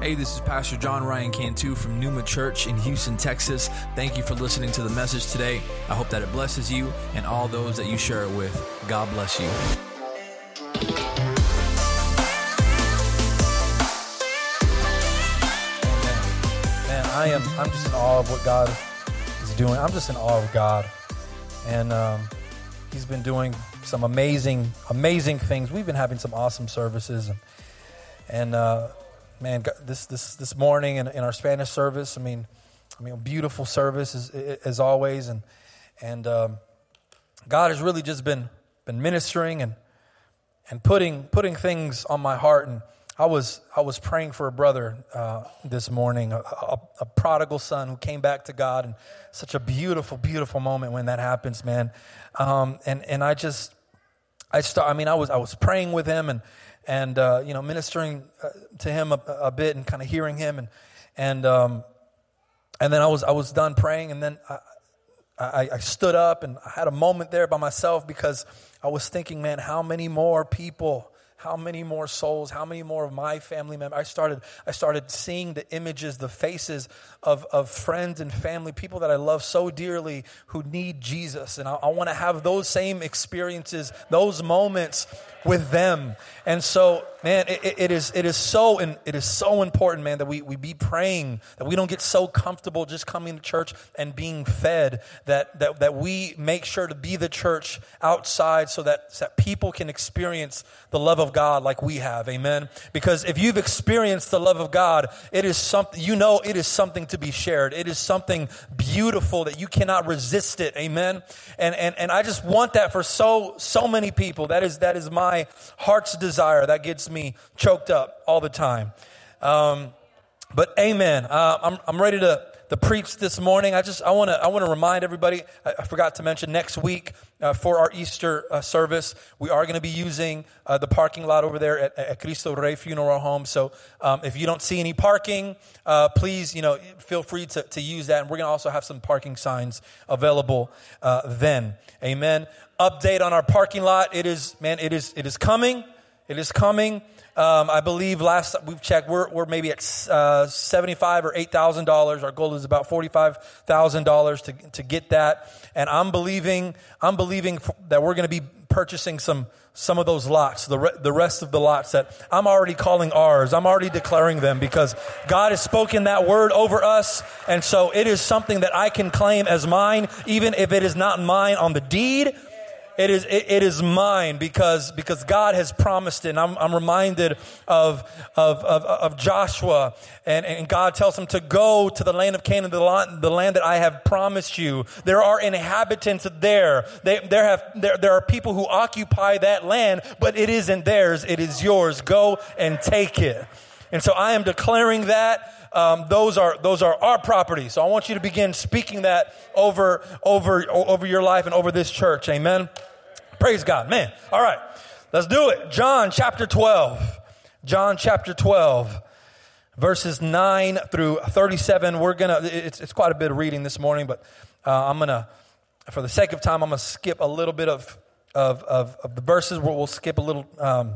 Hey, this is Pastor John Ryan Cantu from Numa Church in Houston, Texas. Thank you for listening to the message today. I hope that it blesses you and all those that you share it with. God bless you. Man, I am. I'm just in awe of what God is doing. I'm just in awe of God, and um, He's been doing some amazing, amazing things. We've been having some awesome services, and and uh, man, this this this morning in, in our Spanish service, I mean, I mean, beautiful service as, as always, and and um, God has really just been been ministering and and putting putting things on my heart. And I was I was praying for a brother uh, this morning, a, a, a, prodigal son who came back to God, and such a beautiful, beautiful moment when that happens, man. Um, and and I just I start. I mean, I was I was praying with him and and uh, you know ministering uh, to him a, a bit and kind of hearing him and and um, and then I was I was done praying and then I, I, I stood up and I had a moment there by myself because I was thinking, man, how many more people how many more souls how many more of my family members i started i started seeing the images the faces of, of friends and family people that i love so dearly who need jesus. And i, I want to have those same experiences those moments with them and so man it, it is it is so and it is so important man that we, we be praying that we don't get so comfortable just coming to church and being fed that that, that we make sure to be the church outside so that, so that people can experience the love of God like we have. Amen. Because if you've experienced the love of God, it is something, you know, it is something to be shared. It is something beautiful that you cannot resist it. Amen. And, and, and I just want that for so, so many people. That is, that is my heart's desire. That gets me choked up all the time. Um, but amen. Uh, I'm, I'm ready to, the preach this morning. I just I want to I want to remind everybody. I, I, forgot to mention next week uh, for our Easter uh, service, we are going to be using uh, the parking lot over there at, at Cristo Rey Funeral Home. So um, if you don't see any parking, uh, please you know feel free to, to use that. And we're going to also have some parking signs available uh, then. Amen. Update on our parking lot. It is man. It is it is coming. It is coming. Um, I believe last we've checked, we're, we're maybe at uh, seventy-five or eight thousand dollars. Our goal is about forty-five thousand dollars to to get that, and I'm believing I'm believing that we're going to be purchasing some some of those lots, the re- the rest of the lots that I'm already calling ours. I'm already declaring them because God has spoken that word over us, and so it is something that I can claim as mine, even if it is not mine on the deed it is, it, it is mine because, because God has promised it. And I'm, I'm reminded of, of, of, of Joshua and, and God tells him to go to the land of Canaan, the land, the land that I have promised you. There are inhabitants there. They, there, have, there, there are people who occupy that land, but it isn't theirs. It is yours. Go and take it. And so I am declaring that. Um, those are those are our property. So I want you to begin speaking that over over over your life and over this church. Amen. Praise God. Man. All right. Let's do it. John chapter 12. John chapter 12 verses 9 through 37 we're gonna it's, it's quite a bit of reading this morning but uh, i'm gonna for the sake of time i'm gonna skip a little bit of of, of, of the verses we'll, we'll skip a little um,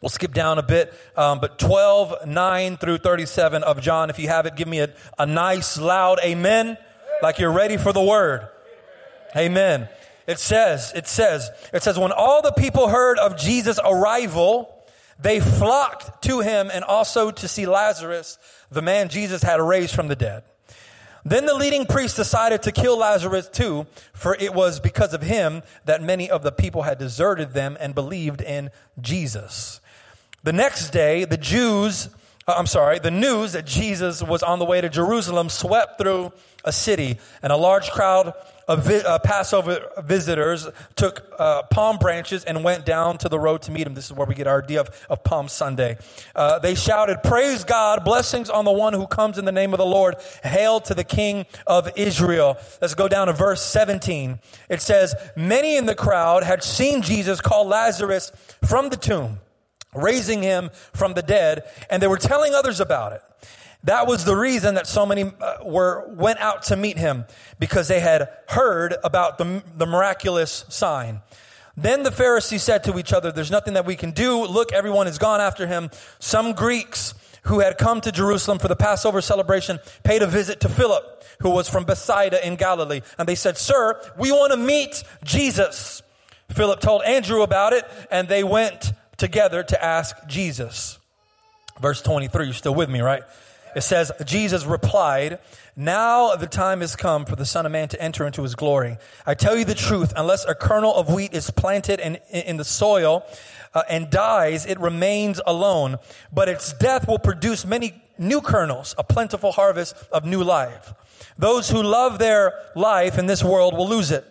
we'll skip down a bit um, but 12 9 through 37 of john if you have it give me a, a nice loud amen like you're ready for the word amen it says, it says, it says, when all the people heard of Jesus' arrival, they flocked to him and also to see Lazarus, the man Jesus had raised from the dead. Then the leading priest decided to kill Lazarus too, for it was because of him that many of the people had deserted them and believed in Jesus. The next day, the Jews, uh, I'm sorry, the news that Jesus was on the way to Jerusalem swept through a city, and a large crowd vi- uh, Passover visitors took uh, palm branches and went down to the road to meet him. This is where we get our idea of, of Palm Sunday. Uh, they shouted, Praise God, blessings on the one who comes in the name of the Lord. Hail to the King of Israel. Let's go down to verse 17. It says, Many in the crowd had seen Jesus call Lazarus from the tomb, raising him from the dead, and they were telling others about it. That was the reason that so many uh, were went out to meet him because they had heard about the, the miraculous sign. Then the Pharisees said to each other, There's nothing that we can do. Look, everyone has gone after him. Some Greeks who had come to Jerusalem for the Passover celebration, paid a visit to Philip, who was from Bethsaida in Galilee. And they said, Sir, we want to meet Jesus. Philip told Andrew about it, and they went together to ask Jesus. Verse 23, you're still with me, right? It says, Jesus replied, Now the time has come for the Son of Man to enter into his glory. I tell you the truth, unless a kernel of wheat is planted in, in the soil uh, and dies, it remains alone. But its death will produce many new kernels, a plentiful harvest of new life. Those who love their life in this world will lose it.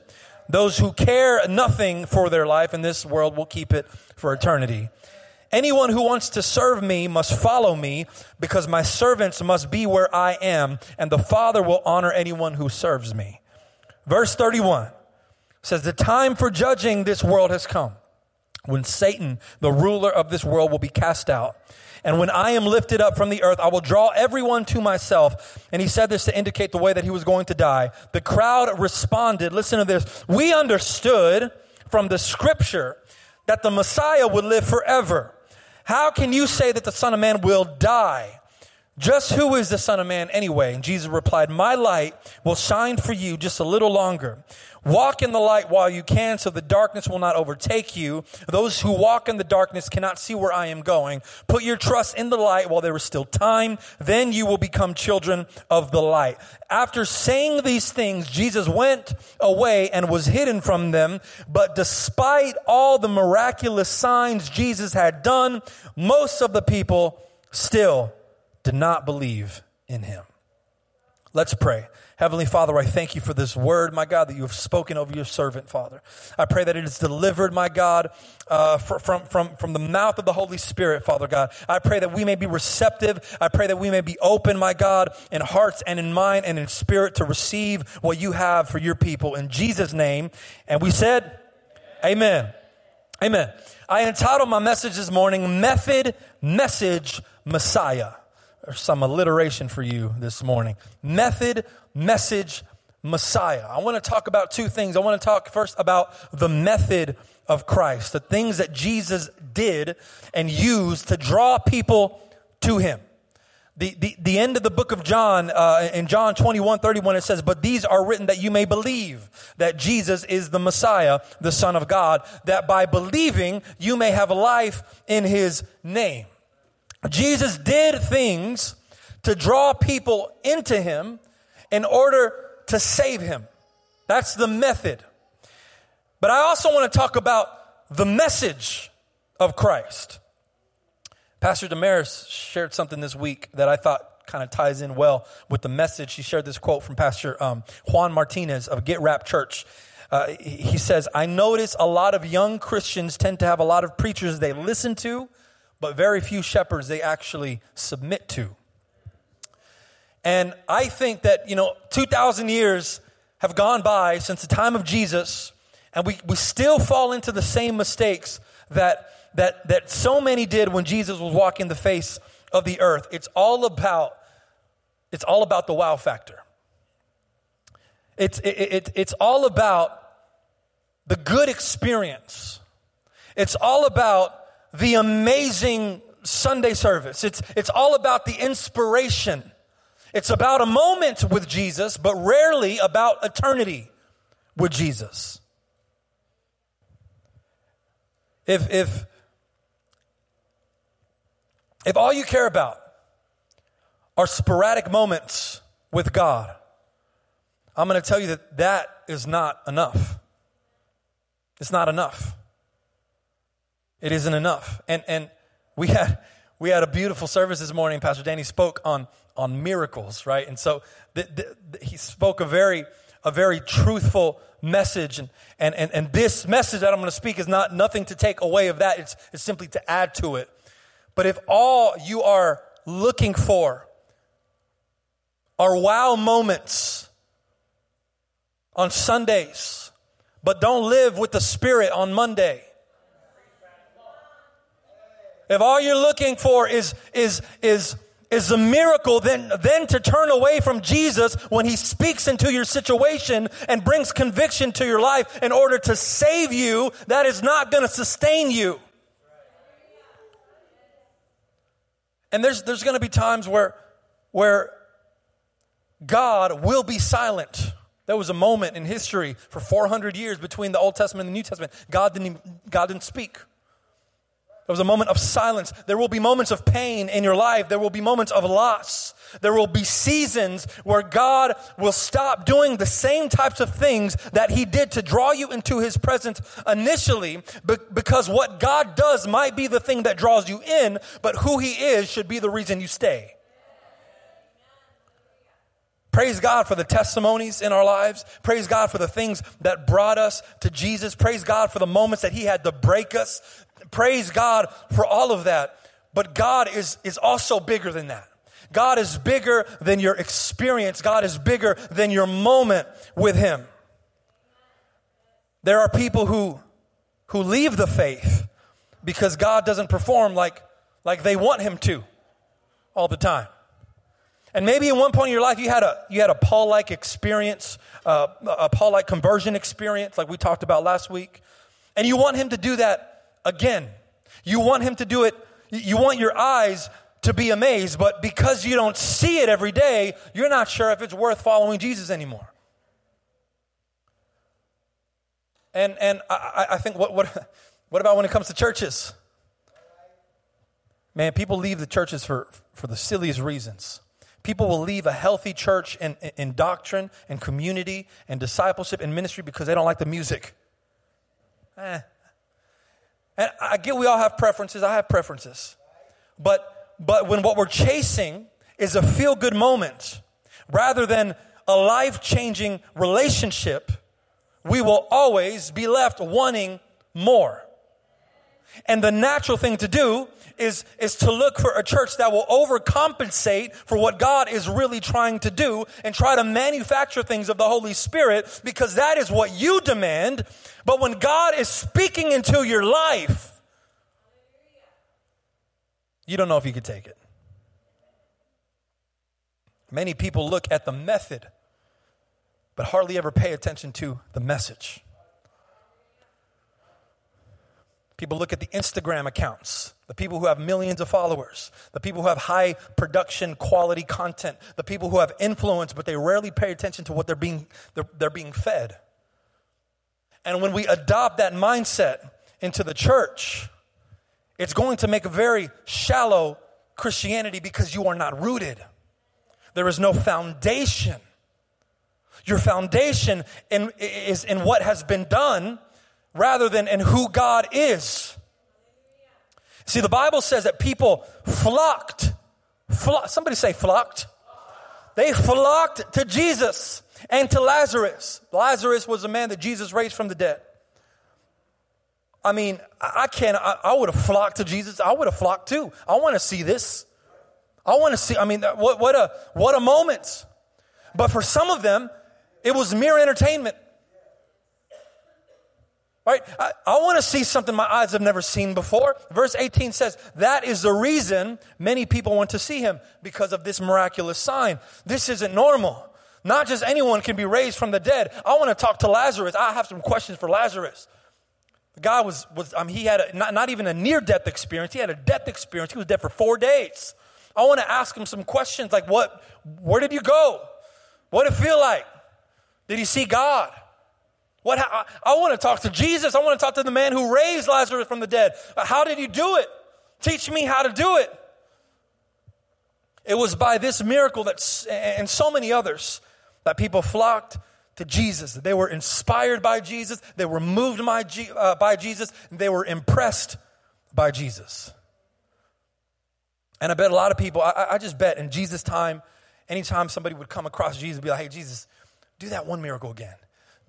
Those who care nothing for their life in this world will keep it for eternity. Anyone who wants to serve me must follow me because my servants must be where I am and the Father will honor anyone who serves me. Verse 31 says, The time for judging this world has come when Satan, the ruler of this world, will be cast out. And when I am lifted up from the earth, I will draw everyone to myself. And he said this to indicate the way that he was going to die. The crowd responded, listen to this. We understood from the scripture that the Messiah would live forever. How can you say that the Son of Man will die? Just who is the Son of Man anyway? And Jesus replied, My light will shine for you just a little longer. Walk in the light while you can so the darkness will not overtake you. Those who walk in the darkness cannot see where I am going. Put your trust in the light while there is still time. Then you will become children of the light. After saying these things, Jesus went away and was hidden from them. But despite all the miraculous signs Jesus had done, most of the people still did not believe in him. Let's pray. Heavenly Father, I thank you for this word, my God, that you have spoken over your servant, Father. I pray that it is delivered, my God, uh, from, from, from the mouth of the Holy Spirit, Father God. I pray that we may be receptive. I pray that we may be open, my God, in hearts and in mind and in spirit to receive what you have for your people. In Jesus' name. And we said, Amen. Amen. I entitled my message this morning, Method, Message, Messiah. Some alliteration for you this morning. Method, message, Messiah. I want to talk about two things. I want to talk first about the method of Christ, the things that Jesus did and used to draw people to him. The, the, the end of the book of John, uh, in John 21, 31, it says, But these are written that you may believe that Jesus is the Messiah, the Son of God, that by believing you may have life in his name. Jesus did things to draw people into him in order to save him. That's the method. But I also want to talk about the message of Christ. Pastor Damaris shared something this week that I thought kind of ties in well with the message. She shared this quote from Pastor um, Juan Martinez of Get Rap Church. Uh, he says, I notice a lot of young Christians tend to have a lot of preachers they listen to but very few shepherds they actually submit to. And I think that, you know, 2,000 years have gone by since the time of Jesus, and we, we still fall into the same mistakes that, that, that so many did when Jesus was walking the face of the earth. It's all about, it's all about the wow factor. It's, it, it, it's all about the good experience. It's all about the amazing Sunday service. It's, it's all about the inspiration. It's about a moment with Jesus, but rarely about eternity with Jesus. If, if, if all you care about are sporadic moments with God, I'm going to tell you that that is not enough. It's not enough. It isn't enough. And, and we, had, we had a beautiful service this morning. Pastor Danny spoke on, on miracles, right? And so he spoke a very, a very truthful message. And, and, and, and this message that I'm going to speak is not nothing to take away of that. It's, it's simply to add to it. But if all you are looking for are wow moments on Sundays, but don't live with the Spirit on Monday, if all you're looking for is, is, is, is a miracle, then, then to turn away from Jesus when he speaks into your situation and brings conviction to your life in order to save you, that is not going to sustain you. And there's, there's going to be times where, where God will be silent. There was a moment in history for 400 years between the Old Testament and the New Testament. God didn't, God didn't speak. There was a moment of silence. There will be moments of pain in your life. There will be moments of loss. There will be seasons where God will stop doing the same types of things that He did to draw you into His presence initially, because what God does might be the thing that draws you in, but who He is should be the reason you stay. Praise God for the testimonies in our lives. Praise God for the things that brought us to Jesus. Praise God for the moments that He had to break us. Praise God for all of that. But God is, is also bigger than that. God is bigger than your experience. God is bigger than your moment with Him. There are people who, who leave the faith because God doesn't perform like, like they want Him to all the time. And maybe at one point in your life you had a, you had a Paul like experience, uh, a Paul like conversion experience, like we talked about last week. And you want Him to do that again. You want Him to do it, you want your eyes to be amazed, but because you don't see it every day, you're not sure if it's worth following Jesus anymore. And, and I, I think what, what, what about when it comes to churches? Man, people leave the churches for, for the silliest reasons. People will leave a healthy church in, in doctrine and community and discipleship and ministry because they don't like the music. Eh. And I get we all have preferences. I have preferences. But but when what we're chasing is a feel good moment rather than a life changing relationship, we will always be left wanting more. And the natural thing to do is, is to look for a church that will overcompensate for what God is really trying to do and try to manufacture things of the Holy Spirit because that is what you demand. But when God is speaking into your life, you don't know if you could take it. Many people look at the method, but hardly ever pay attention to the message. People look at the Instagram accounts, the people who have millions of followers, the people who have high production quality content, the people who have influence, but they rarely pay attention to what they're being, they're, they're being fed. And when we adopt that mindset into the church, it's going to make a very shallow Christianity because you are not rooted. There is no foundation. Your foundation in, is in what has been done rather than in who God is. See, the Bible says that people flocked. Flock, somebody say flocked. They flocked to Jesus and to Lazarus. Lazarus was a man that Jesus raised from the dead. I mean, I can't, I, I would have flocked to Jesus. I would have flocked too. I want to see this. I want to see, I mean, what, what a, what a moment. But for some of them, it was mere entertainment. Right? I, I want to see something my eyes have never seen before. Verse 18 says, That is the reason many people want to see him because of this miraculous sign. This isn't normal. Not just anyone can be raised from the dead. I want to talk to Lazarus. I have some questions for Lazarus. The guy was, was he had a, not, not even a near death experience, he had a death experience. He was dead for four days. I want to ask him some questions like, what, where did you go? What did it feel like? Did he see God? What, I, I want to talk to Jesus. I want to talk to the man who raised Lazarus from the dead. How did he do it? Teach me how to do it. It was by this miracle that, and so many others, that people flocked to Jesus. They were inspired by Jesus. They were moved by, uh, by Jesus. they were impressed by Jesus. And I bet a lot of people, I, I just bet in Jesus' time, anytime somebody would come across Jesus, be like, hey, Jesus, do that one miracle again.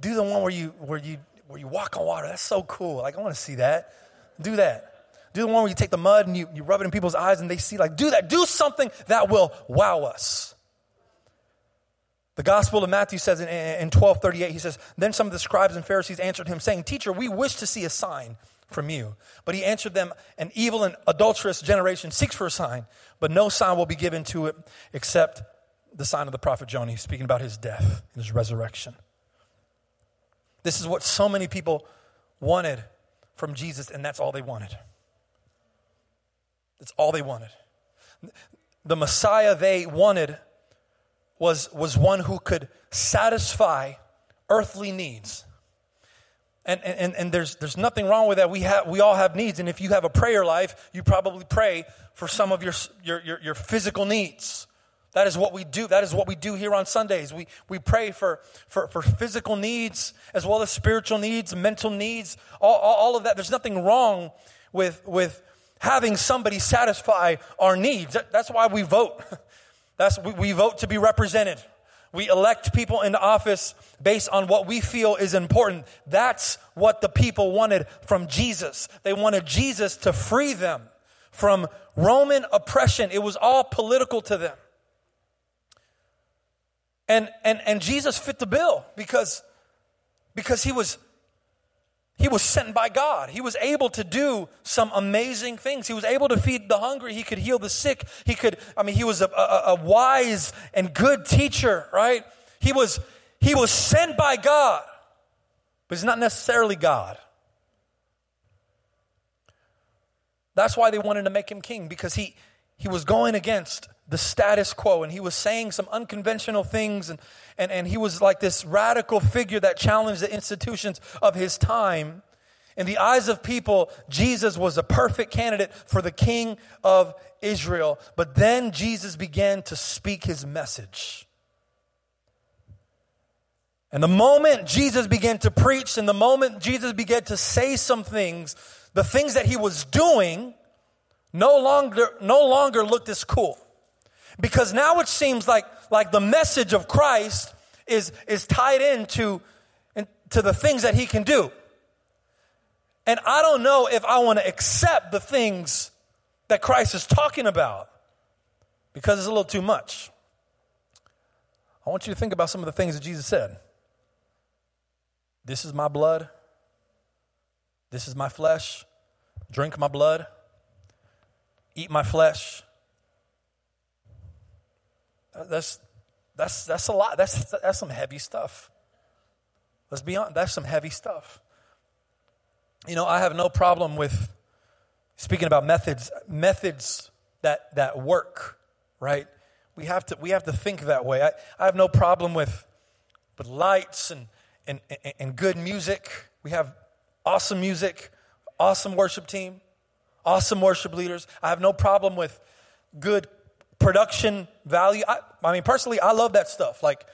Do the one where you, where you, where you walk on water. That's so cool. Like, I want to see that. Do that. Do the one where you take the mud and you, you rub it in people's eyes and they see, like, do that. Do something that will wow us. The Gospel of Matthew says in, in 1238, he says, Then some of the scribes and Pharisees answered him, saying, Teacher, we wish to see a sign from you. But he answered them, An evil and adulterous generation seeks for a sign, but no sign will be given to it except the sign of the prophet Jonah. He's speaking about his death and his resurrection. This is what so many people wanted from Jesus, and that's all they wanted. That's all they wanted. The Messiah they wanted was, was one who could satisfy earthly needs. And, and, and there's, there's nothing wrong with that. We, have, we all have needs. And if you have a prayer life, you probably pray for some of your, your, your, your physical needs. That is what we do. That is what we do here on Sundays. We, we pray for, for, for physical needs as well as spiritual needs, mental needs, all, all, all of that. There's nothing wrong with, with having somebody satisfy our needs. That, that's why we vote. That's, we, we vote to be represented. We elect people into office based on what we feel is important. That's what the people wanted from Jesus. They wanted Jesus to free them from Roman oppression. It was all political to them. And, and, and Jesus fit the bill because, because he was he was sent by God. He was able to do some amazing things. He was able to feed the hungry. He could heal the sick. He could, I mean, he was a, a, a wise and good teacher, right? He was, he was sent by God, but he's not necessarily God. That's why they wanted to make him king because he, he was going against the status quo and he was saying some unconventional things and, and, and he was like this radical figure that challenged the institutions of his time. In the eyes of people, Jesus was a perfect candidate for the king of Israel. But then Jesus began to speak his message. And the moment Jesus began to preach, and the moment Jesus began to say some things, the things that he was doing no longer, no longer looked as cool. Because now it seems like, like the message of Christ is, is tied into, into the things that he can do. And I don't know if I want to accept the things that Christ is talking about because it's a little too much. I want you to think about some of the things that Jesus said. This is my blood. This is my flesh. Drink my blood. Eat my flesh. That's, that's, that's a lot. That's, that's some heavy stuff. Let's be honest, that's some heavy stuff. You know, I have no problem with speaking about methods, methods that, that work, right? We have to, we have to think that way. I, I have no problem with, with lights and, and, and, and good music. We have awesome music, awesome worship team, awesome worship leaders. I have no problem with good production value. I, I mean, personally, I love that stuff. Like,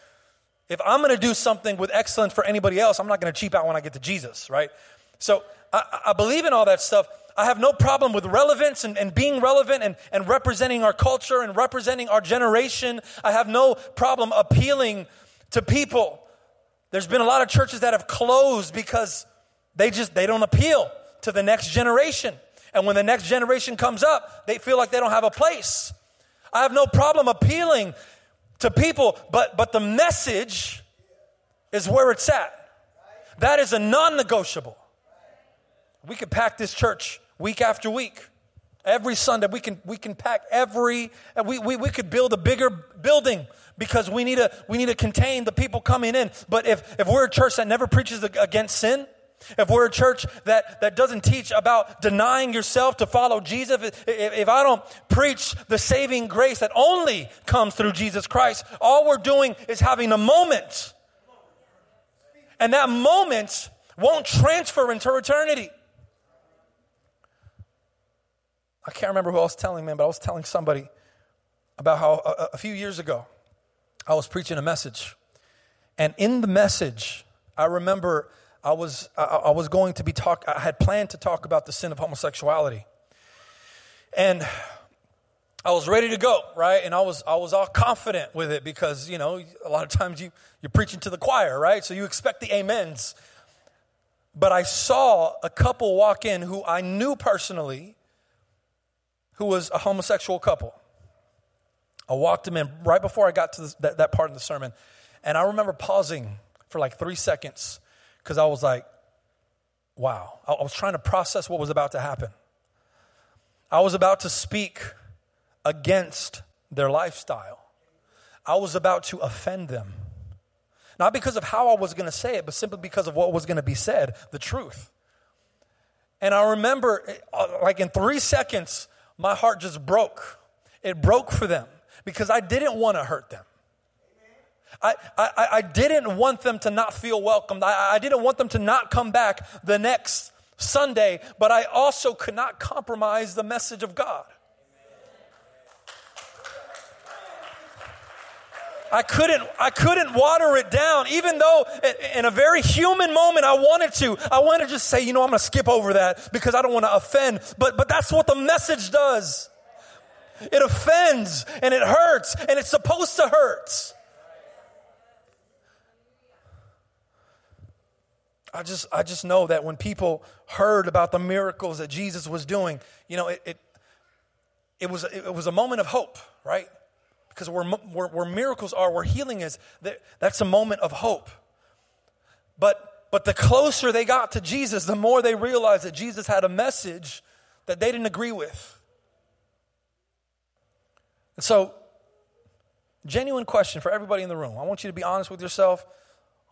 if I'm going to do something with excellence for anybody else, I'm not going to cheap out when I get to Jesus, right? So I, I, believe in all that stuff. I have no problem with relevance and, and being relevant and, and representing our culture and representing our generation. I have no problem appealing to people. There's been a lot of churches that have closed because they just they don't appeal to the next generation. And when the next generation comes up, they feel like they don't have a place. I have no problem appealing to people, but, but the message is where it's at. That is a non negotiable. We could pack this church week after week. Every Sunday, we can, we can pack every, we, we, we could build a bigger building because we need, to, we need to contain the people coming in. But if, if we're a church that never preaches against sin, if we're a church that, that doesn't teach about denying yourself to follow Jesus, if, if, I don't preach the saving grace that only comes through Jesus Christ, all we're doing is having a moment. And that moment won't transfer into eternity. I can't remember who I was telling, man, but I was telling somebody about how a, a few years ago I was preaching a message. And in the message, I remember I was, I, I was going to be talk, I had planned to talk about the sin of homosexuality. And I was ready to go, right? And I was, I was all confident with it because, you know, a lot of times you, you're preaching to the choir, right? So you expect the amens. But I saw a couple walk in who I knew personally who was a homosexual couple. I walked them in right before I got to that, that part of the sermon. And I remember pausing for like three seconds because I was like, wow. I was trying to process what was about to happen. I was about to speak against their lifestyle. I was about to offend them. Not because of how I was going to say it, but simply because of what was going to be said, the truth. And I remember, uh, like in three seconds, my heart just broke. It broke for them because I didn't want to hurt them. I, I, I didn't want them to not feel welcomed. I, I didn't want them to not come back the next Sunday, but I also could not compromise the message of God. I couldn't, I couldn't water it down, even though in a very human moment I wanted to. I wanted to just say, you know, I'm going to skip over that because I don't want to offend. But, but that's what the message does. It offends and it hurts and it's supposed to hurt. I just, I just know that when people heard about the miracles that Jesus was doing, you know, it, it, it was, it was a moment of hope, right? because where, where, where, miracles are, where healing is, that's a moment of hope. But, but the closer they got to Jesus, the more they realized that Jesus had a message that they didn't agree with. And so, genuine question for everybody in the room. I want you to be honest with yourself,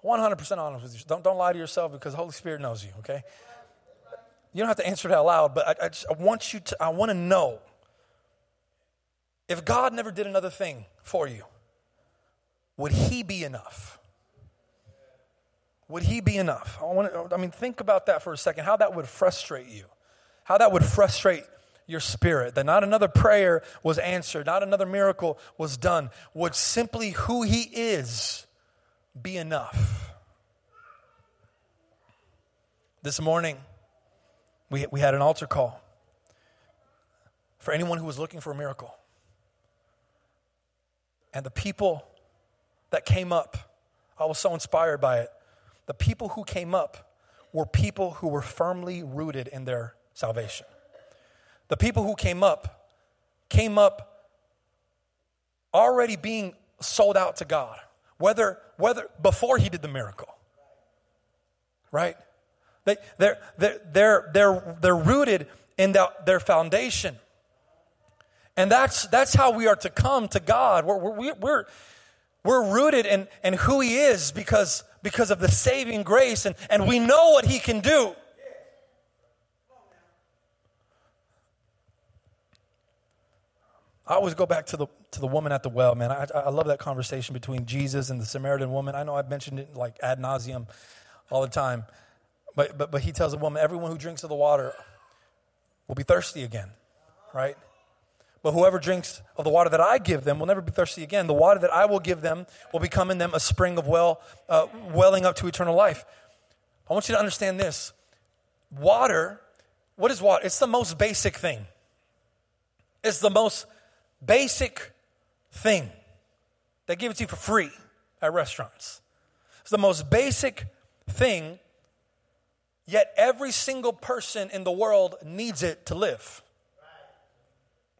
100% honest with you. Don't, don't lie to yourself because the Holy Spirit knows you, okay? You don't have to answer it out loud, but I, I, just, I want you to, I want to know if God never did another thing for you, would He be enough? Would He be enough? I, want to, I mean, think about that for a second, how that would frustrate you, how that would frustrate your spirit, that not another prayer was answered, not another miracle was done. Would simply who He is be enough? This morning, we, we had an altar call for anyone who was looking for a miracle. And the people that came up, I was so inspired by it. The people who came up were people who were firmly rooted in their salvation. The people who came up came up already being sold out to God, whether, whether before he did the miracle. Right? They, they're, they're, they're, they're, they're rooted in the, their foundation. And that's, that's how we are to come to God. We're, we're, we're, we're rooted in, in who He is because, because of the saving grace, and, and we know what He can do. I always go back to the, to the woman at the well, man. I, I love that conversation between Jesus and the Samaritan woman. I know I've mentioned it like ad nauseum all the time. But, but, but he tells the woman, everyone who drinks of the water will be thirsty again, right? But whoever drinks of the water that I give them will never be thirsty again. The water that I will give them will become in them a spring of well, uh, welling up to eternal life. I want you to understand this. Water, what is water? It's the most basic thing. It's the most basic thing. They give it to you for free at restaurants. It's the most basic thing, yet every single person in the world needs it to live.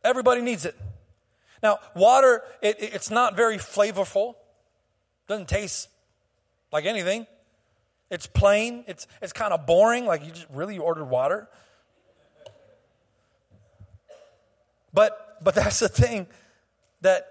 Everybody needs it. Now, water, it, it's not very flavorful, doesn't taste like anything. It's plain, it's, it's kind of boring, like you just really ordered water. But, but that's the thing that,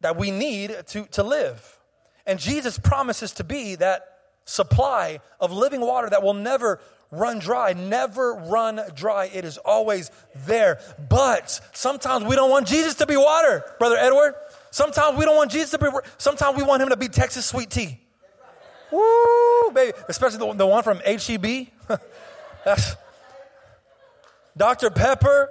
that we need to, to live. And Jesus promises to be that supply of living water that will never run dry, never run dry. It is always there. But sometimes we don't want Jesus to be water, Brother Edward. Sometimes we don't want Jesus to be, sometimes we want him to be Texas sweet tea. Woo, baby. Especially the, the one from HEB. that's Dr. Pepper.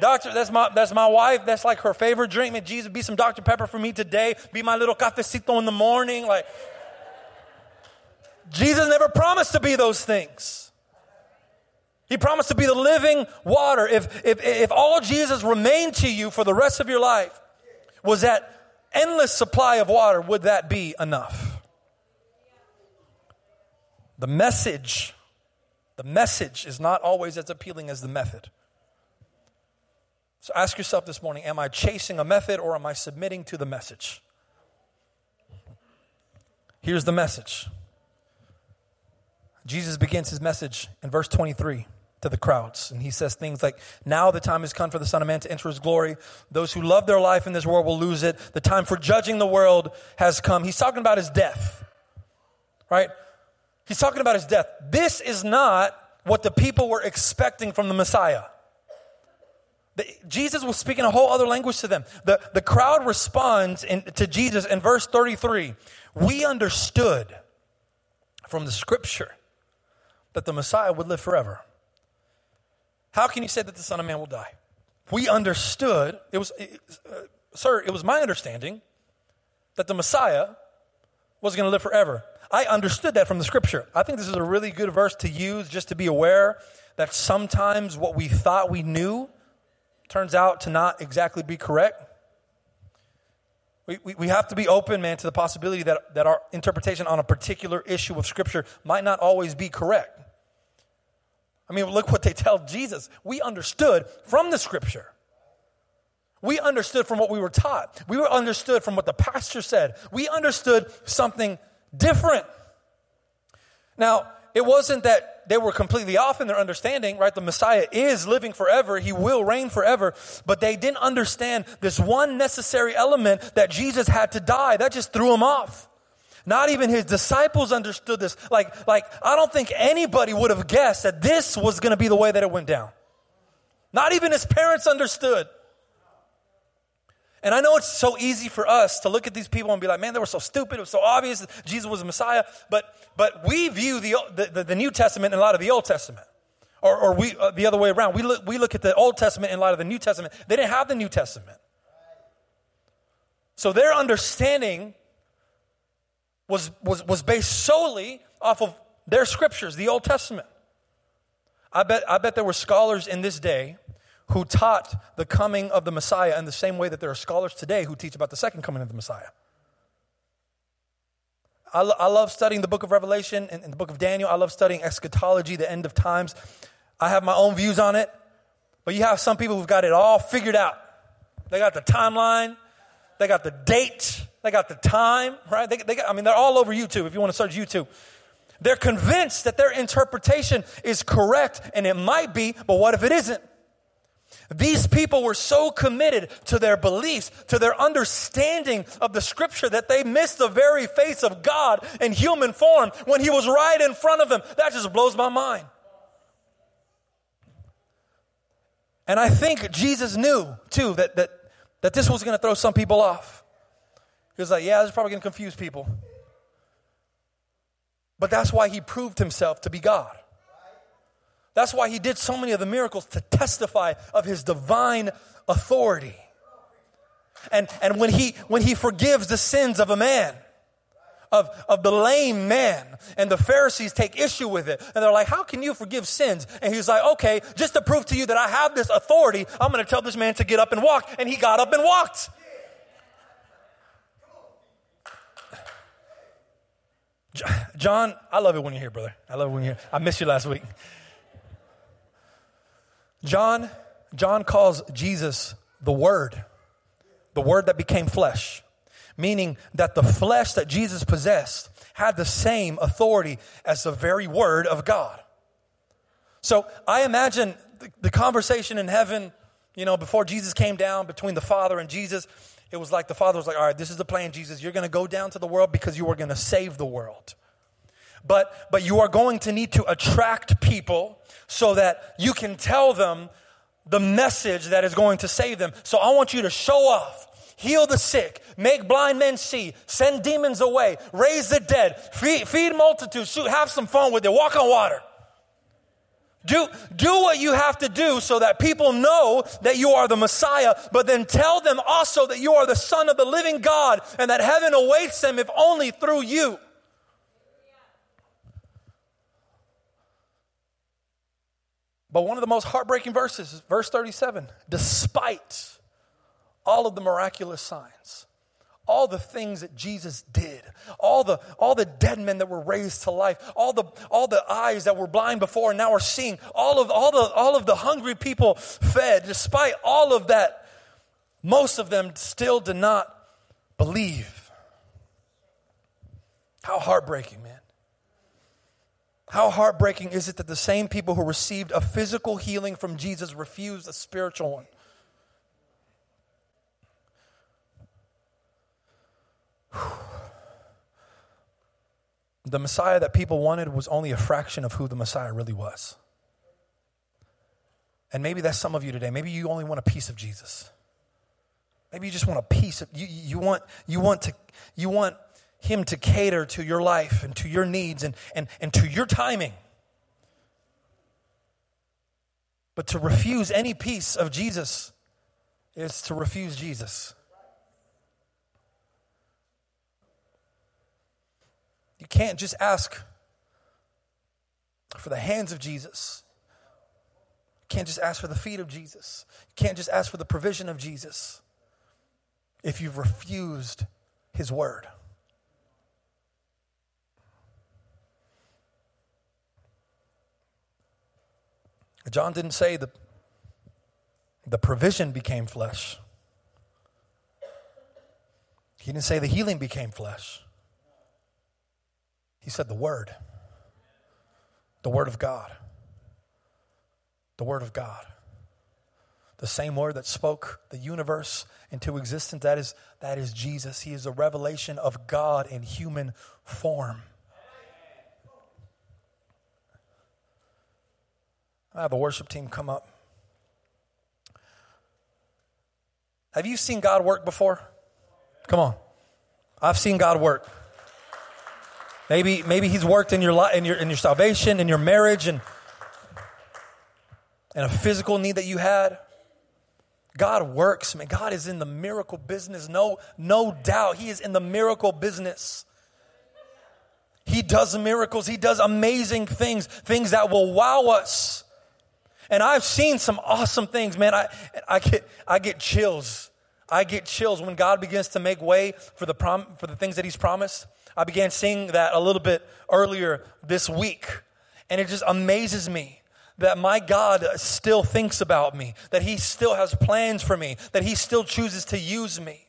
Doctor, that's my that's my wife. That's like her favorite drink. May Jesus be some Dr. Pepper for me today. Be my little cafecito in the morning. Like Jesus never promised to be those things. He promised to be the living water. If, if, if all Jesus remained to you for the rest of your life was that endless supply of water, would that be enough? The message, the message is not always as appealing as the method. So ask yourself this morning Am I chasing a method or am I submitting to the message? Here's the message Jesus begins his message in verse 23 to the crowds. And he says things like, Now the time has come for the Son of Man to enter his glory. Those who love their life in this world will lose it. The time for judging the world has come. He's talking about his death, right? He's talking about his death. This is not what the people were expecting from the Messiah. Jesus was speaking a whole other language to them. The, the crowd responds in, to Jesus in verse 33 We understood from the scripture that the Messiah would live forever. How can you say that the Son of Man will die? We understood, it was, uh, sir, it was my understanding that the Messiah was going to live forever. I understood that from the scripture. I think this is a really good verse to use just to be aware that sometimes what we thought we knew turns out to not exactly be correct. We, we, we, have to be open, man, to the possibility that, that our interpretation on a particular issue of Scripture might not always be correct. I mean, look what they tell Jesus. We understood from the Scripture. We understood from what we were taught. We were understood from what the pastor said. We understood something different. Now, it wasn't that they were completely off in their understanding, right? The Messiah is living forever. He will reign forever. But they didn't understand this one necessary element that Jesus had to die. That just threw them off. Not even his disciples understood this. Like, like, I don't think anybody would have guessed that this was going to be the way that it went down. Not even his parents understood. And I know it's so easy for us to look at these people and be like, man, they were so stupid. It was so obvious Jesus was the Messiah. But, but we view the, the, the New Testament in light of the Old Testament. Or, or we, uh, the other way around. We look, we look at the Old Testament in light of the New Testament. They didn't have the New Testament. So their understanding was, was, was based solely off of their scriptures, the Old Testament. I bet, I bet there were scholars in this day who taught the coming of the Messiah in the same way that there are scholars today who teach about the second coming of the Messiah. I, lo- I love studying the book of Revelation and, and the book of Daniel. I love studying eschatology, the end of times. I have my own views on it, but you have some people who've got it all figured out. They got the timeline, they got the date, they got the time, right? They, they got, I mean, they're all over YouTube if you want to search YouTube. They're convinced that their interpretation is correct, and it might be, but what if it isn't? These people were so committed to their beliefs, to their understanding of the scripture that they missed the very face of God in human form when he was right in front of them. That just blows my mind. And I think Jesus knew too that, that, that this was going to throw some people off. He was like, yeah, this is probably going to confuse people. But that's why he proved himself to be God. That's why he did so many of the miracles to testify of his divine authority. And, and when, he, when he forgives the sins of a man, of, of the lame man, and the Pharisees take issue with it, and they're like, How can you forgive sins? And he's like, Okay, just to prove to you that I have this authority, I'm going to tell this man to get up and walk. And he got up and walked. John, I love it when you're here, brother. I love it when you're here. I missed you last week. John, John calls Jesus the Word, the Word that became flesh, meaning that the flesh that Jesus possessed had the same authority as the very Word of God. So I imagine the, the conversation in heaven, you know, before Jesus came down between the Father and Jesus, it was like the Father was like, All right, this is the plan, Jesus. You're going to go down to the world because you are going to save the world. But, but you are going to need to attract people so that you can tell them the message that is going to save them. So I want you to show off, heal the sick, make blind men see, send demons away, raise the dead, feed, feed multitudes, shoot, have some fun with it, walk on water. Do, do what you have to do so that people know that you are the Messiah, but then tell them also that you are the Son of the living God and that heaven awaits them if only through you. But one of the most heartbreaking verses verse 37. Despite all of the miraculous signs, all the things that Jesus did, all the, all the dead men that were raised to life, all the, all the eyes that were blind before and now are seeing, all of, all, the, all of the hungry people fed, despite all of that, most of them still did not believe. How heartbreaking, man. How heartbreaking is it that the same people who received a physical healing from Jesus refused a spiritual one? The Messiah that people wanted was only a fraction of who the Messiah really was. And maybe that's some of you today. Maybe you only want a piece of Jesus. Maybe you just want a piece of you, you want you want to you want him to cater to your life and to your needs and, and, and to your timing. But to refuse any piece of Jesus is to refuse Jesus. You can't just ask for the hands of Jesus. You can't just ask for the feet of Jesus. You can't just ask for the provision of Jesus if you've refused his word. John didn't say the, the provision became flesh. He didn't say the healing became flesh. He said the Word. The Word of God. The Word of God. The same Word that spoke the universe into existence, that is, that is Jesus. He is a revelation of God in human form. I have the worship team come up. Have you seen God work before? Come on. I've seen God work. Maybe, maybe He's worked in your, life, in, your, in your salvation, in your marriage, and, and a physical need that you had. God works, man. God is in the miracle business. No, no doubt. He is in the miracle business. He does miracles. He does amazing things, things that will wow us. And I've seen some awesome things, man. I, I, get, I get chills. I get chills when God begins to make way for the, prom, for the things that He's promised. I began seeing that a little bit earlier this week. And it just amazes me that my God still thinks about me, that He still has plans for me, that He still chooses to use me.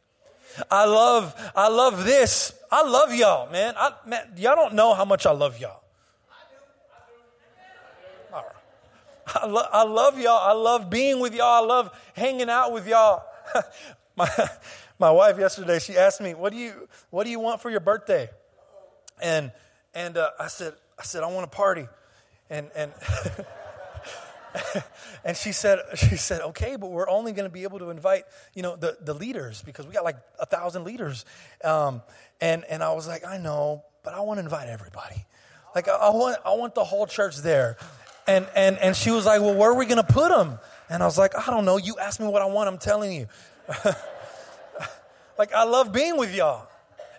I love, I love this. I love y'all, man. I, man, y'all don't know how much I love y'all. I, lo- I love y'all. I love being with y'all. I love hanging out with y'all. my, my wife yesterday, she asked me, what do you, what do you want for your birthday? And, and uh, I said, I said, I want a party. And, and, and she said, she said, okay, but we're only going to be able to invite, you know, the, the leaders because we got like a thousand leaders. Um, and, and I was like, I know, but I want to invite everybody. Like I, I want, I want the whole church there. And, and, and she was like, Well, where are we going to put them? And I was like, I don't know. You ask me what I want, I'm telling you. like, I love being with y'all.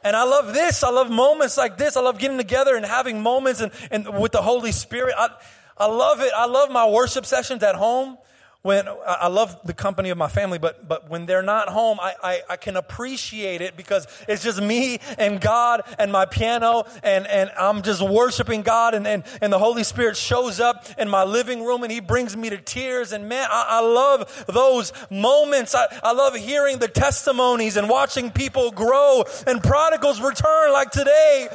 And I love this. I love moments like this. I love getting together and having moments and, and with the Holy Spirit. I, I love it. I love my worship sessions at home when I love the company of my family, but, but when they're not home, I, I, I, can appreciate it because it's just me and God and my piano and, and I'm just worshiping God and, and, and the Holy Spirit shows up in my living room and he brings me to tears. And man, I, I love those moments. I, I love hearing the testimonies and watching people grow and prodigals return like today.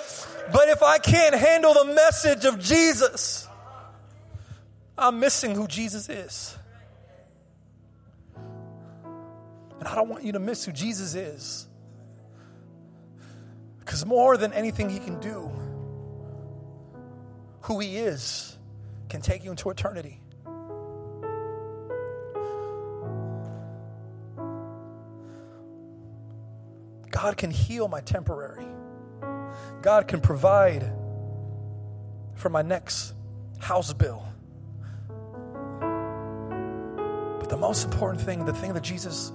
But if I can't handle the message of Jesus, I'm missing who Jesus is. And I don't want you to miss who Jesus is. Because more than anything he can do, who he is can take you into eternity. God can heal my temporary. God can provide for my next house bill. But the most important thing, the thing that Jesus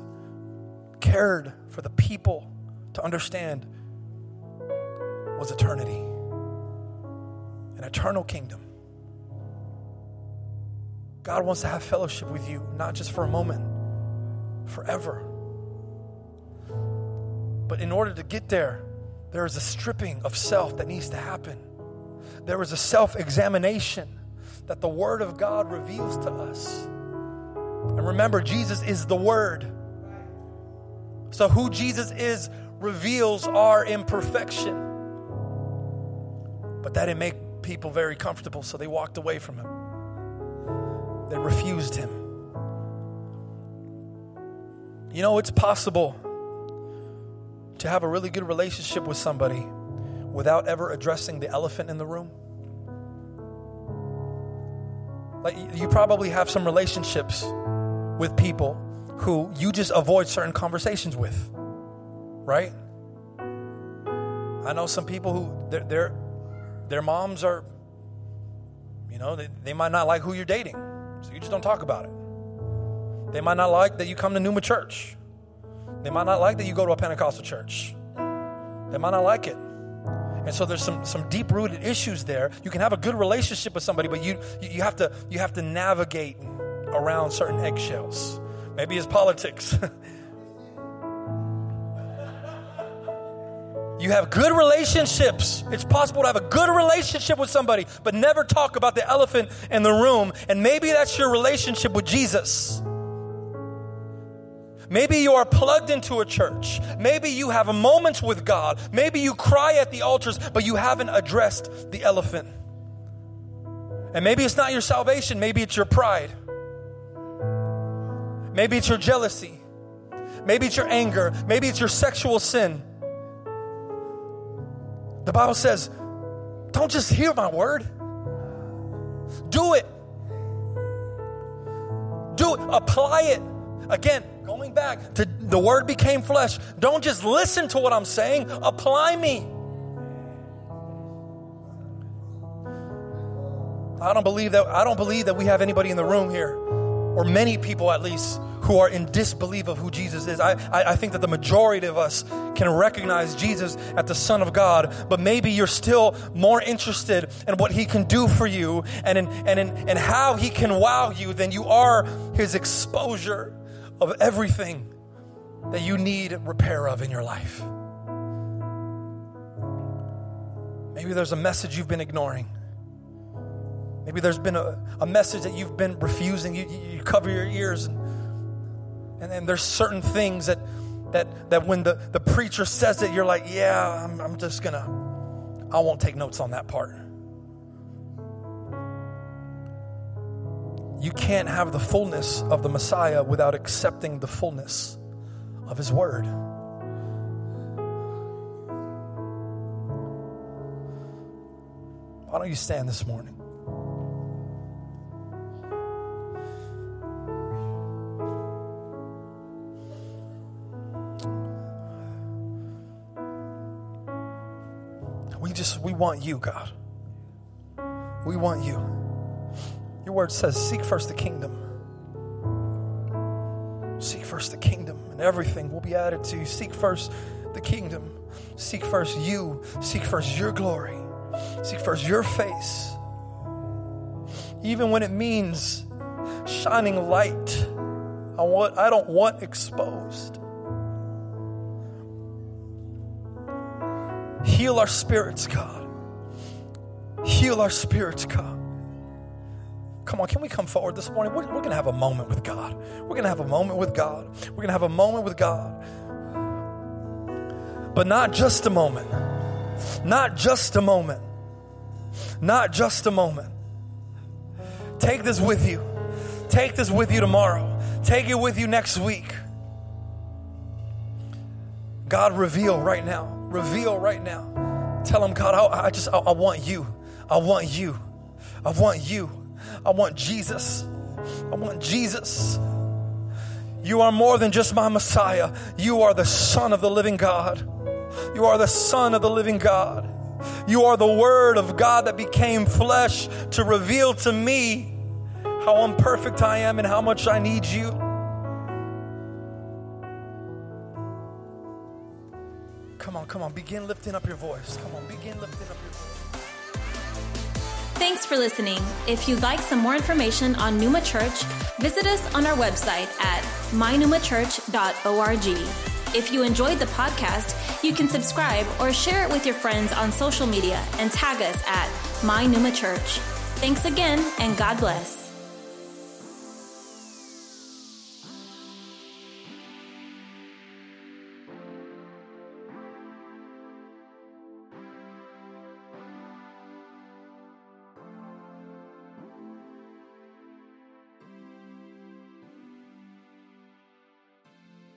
cared for the people to understand was eternity, an eternal kingdom. God wants to have fellowship with you, not just for a moment, forever. But in order to get there, there is a stripping of self that needs to happen. There is a self examination that the Word of God reveals to us. And remember, Jesus is the Word. So, who Jesus is reveals our imperfection. But that didn't make people very comfortable, so they walked away from him. They refused him. You know, it's possible to have a really good relationship with somebody without ever addressing the elephant in the room. Like you probably have some relationships with people who you just avoid certain conversations with, right? I know some people who their their, their moms are, you know, they, they might not like who you're dating, so you just don't talk about it. They might not like that you come to Numa Church. They might not like that you go to a Pentecostal church. They might not like it. And so there's some, some deep rooted issues there. You can have a good relationship with somebody, but you, you, have to, you have to navigate around certain eggshells. Maybe it's politics. you have good relationships. It's possible to have a good relationship with somebody, but never talk about the elephant in the room. And maybe that's your relationship with Jesus. Maybe you are plugged into a church. Maybe you have moments with God. Maybe you cry at the altars, but you haven't addressed the elephant. And maybe it's not your salvation, maybe it's your pride. Maybe it's your jealousy. Maybe it's your anger. Maybe it's your sexual sin. The Bible says, don't just hear my word, do it. Do it, apply it. Again, going back to the word became flesh. Don't just listen to what I'm saying, apply me. I don't believe that I don't believe that we have anybody in the room here, or many people at least, who are in disbelief of who Jesus is. I, I, I, think that the majority of us can recognize Jesus as the Son of God, but maybe you're still more interested in what He can do for you and in, and in and how He can wow you than you are His exposure of everything that you need repair of in your life. Maybe there's a message you've been ignoring. Maybe there's been a, a message that you've been refusing. You, you cover your ears, and, and then there's certain things that, that, that when the, the preacher says it, you're like, yeah, I'm, I'm just gonna, I won't take notes on that part. You can't have the fullness of the Messiah without accepting the fullness of His Word. Why don't you stand this morning? We want you, God. We want you. Your word says, Seek first the kingdom. Seek first the kingdom, and everything will be added to you. Seek first the kingdom. Seek first you. Seek first your glory. Seek first your face. Even when it means shining light, on what I don't want exposed. Heal our spirits, God. Heal our spirits, God. Come on, can we come forward this morning? We're, we're going to have a moment with God. We're going to have a moment with God. We're going to have a moment with God. But not just a moment. Not just a moment. Not just a moment. Take this with you. Take this with you tomorrow. Take it with you next week. God, reveal right now. Reveal right now. Tell him, God, I, I just, I, I want you. I want you. I want you. I want Jesus. I want Jesus. You are more than just my Messiah. You are the Son of the living God. You are the Son of the living God. You are the Word of God that became flesh to reveal to me how imperfect I am and how much I need you. Come on, come on, begin lifting up your voice. Come on, begin lifting up your voice. Thanks for listening. If you'd like some more information on Numa Church, visit us on our website at mynumachurch.org. If you enjoyed the podcast, you can subscribe or share it with your friends on social media and tag us at mynumachurch. Thanks again, and God bless.